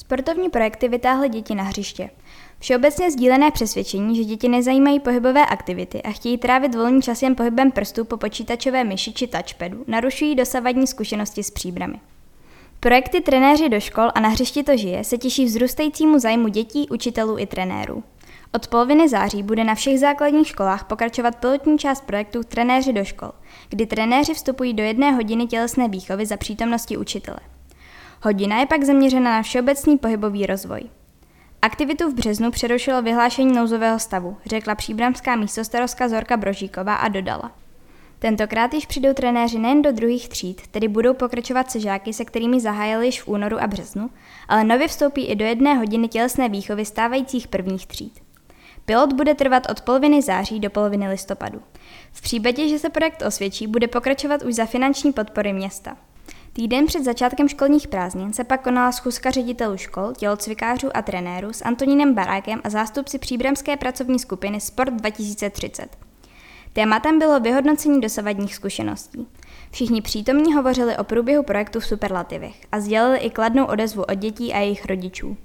Sportovní projekty vytáhly děti na hřiště. Všeobecně sdílené přesvědčení, že děti nezajímají pohybové aktivity a chtějí trávit volný čas jen pohybem prstů po počítačové myši či touchpadu, narušují dosavadní zkušenosti s příbrami. Projekty Trenéři do škol a na hřišti to žije se těší vzrůstajícímu zájmu dětí, učitelů i trenérů. Od poloviny září bude na všech základních školách pokračovat pilotní část projektu Trenéři do škol, kdy trenéři vstupují do jedné hodiny tělesné výchovy za přítomnosti učitele. Hodina je pak zaměřena na všeobecný pohybový rozvoj. Aktivitu v březnu přerušilo vyhlášení nouzového stavu, řekla příbramská místostarostka Zorka Brožíková a dodala. Tentokrát již přijdou trenéři nejen do druhých tříd, tedy budou pokračovat se žáky, se kterými zahájili již v únoru a březnu, ale nově vstoupí i do jedné hodiny tělesné výchovy stávajících prvních tříd. Pilot bude trvat od poloviny září do poloviny listopadu. V případě, že se projekt osvědčí, bude pokračovat už za finanční podpory města. Týden před začátkem školních prázdnin se pak konala schůzka ředitelů škol, tělocvikářů a trenérů s Antonínem Barákem a zástupci příbramské pracovní skupiny Sport 2030. Tématem bylo vyhodnocení dosavadních zkušeností. Všichni přítomní hovořili o průběhu projektu v superlativech a sdělili i kladnou odezvu od dětí a jejich rodičů.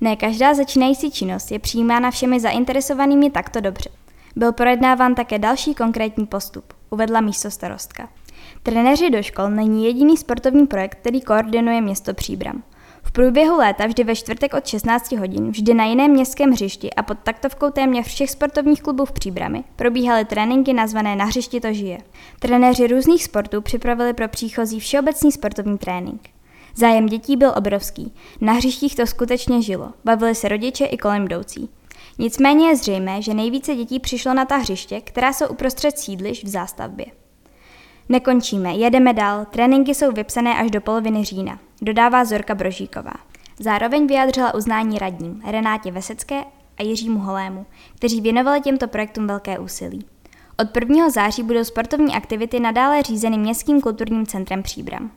Ne každá začínající činnost je přijímána všemi zainteresovanými takto dobře. Byl projednáván také další konkrétní postup, uvedla místo starostka. Trenéři do škol není jediný sportovní projekt, který koordinuje město Příbram. V průběhu léta vždy ve čtvrtek od 16 hodin, vždy na jiném městském hřišti a pod taktovkou téměř všech sportovních klubů v Příbrami probíhaly tréninky nazvané Na hřišti to žije. Trenéři různých sportů připravili pro příchozí všeobecný sportovní trénink. Zájem dětí byl obrovský. Na hřištích to skutečně žilo. Bavili se rodiče i kolem jdoucí. Nicméně je zřejmé, že nejvíce dětí přišlo na ta hřiště, která jsou uprostřed sídliš v zástavbě. Nekončíme, jedeme dál, tréninky jsou vypsané až do poloviny října, dodává Zorka Brožíková. Zároveň vyjádřila uznání radním Renátě Vesecké a Jiřímu Holému, kteří věnovali těmto projektům velké úsilí. Od 1. září budou sportovní aktivity nadále řízeny Městským kulturním centrem Příbram.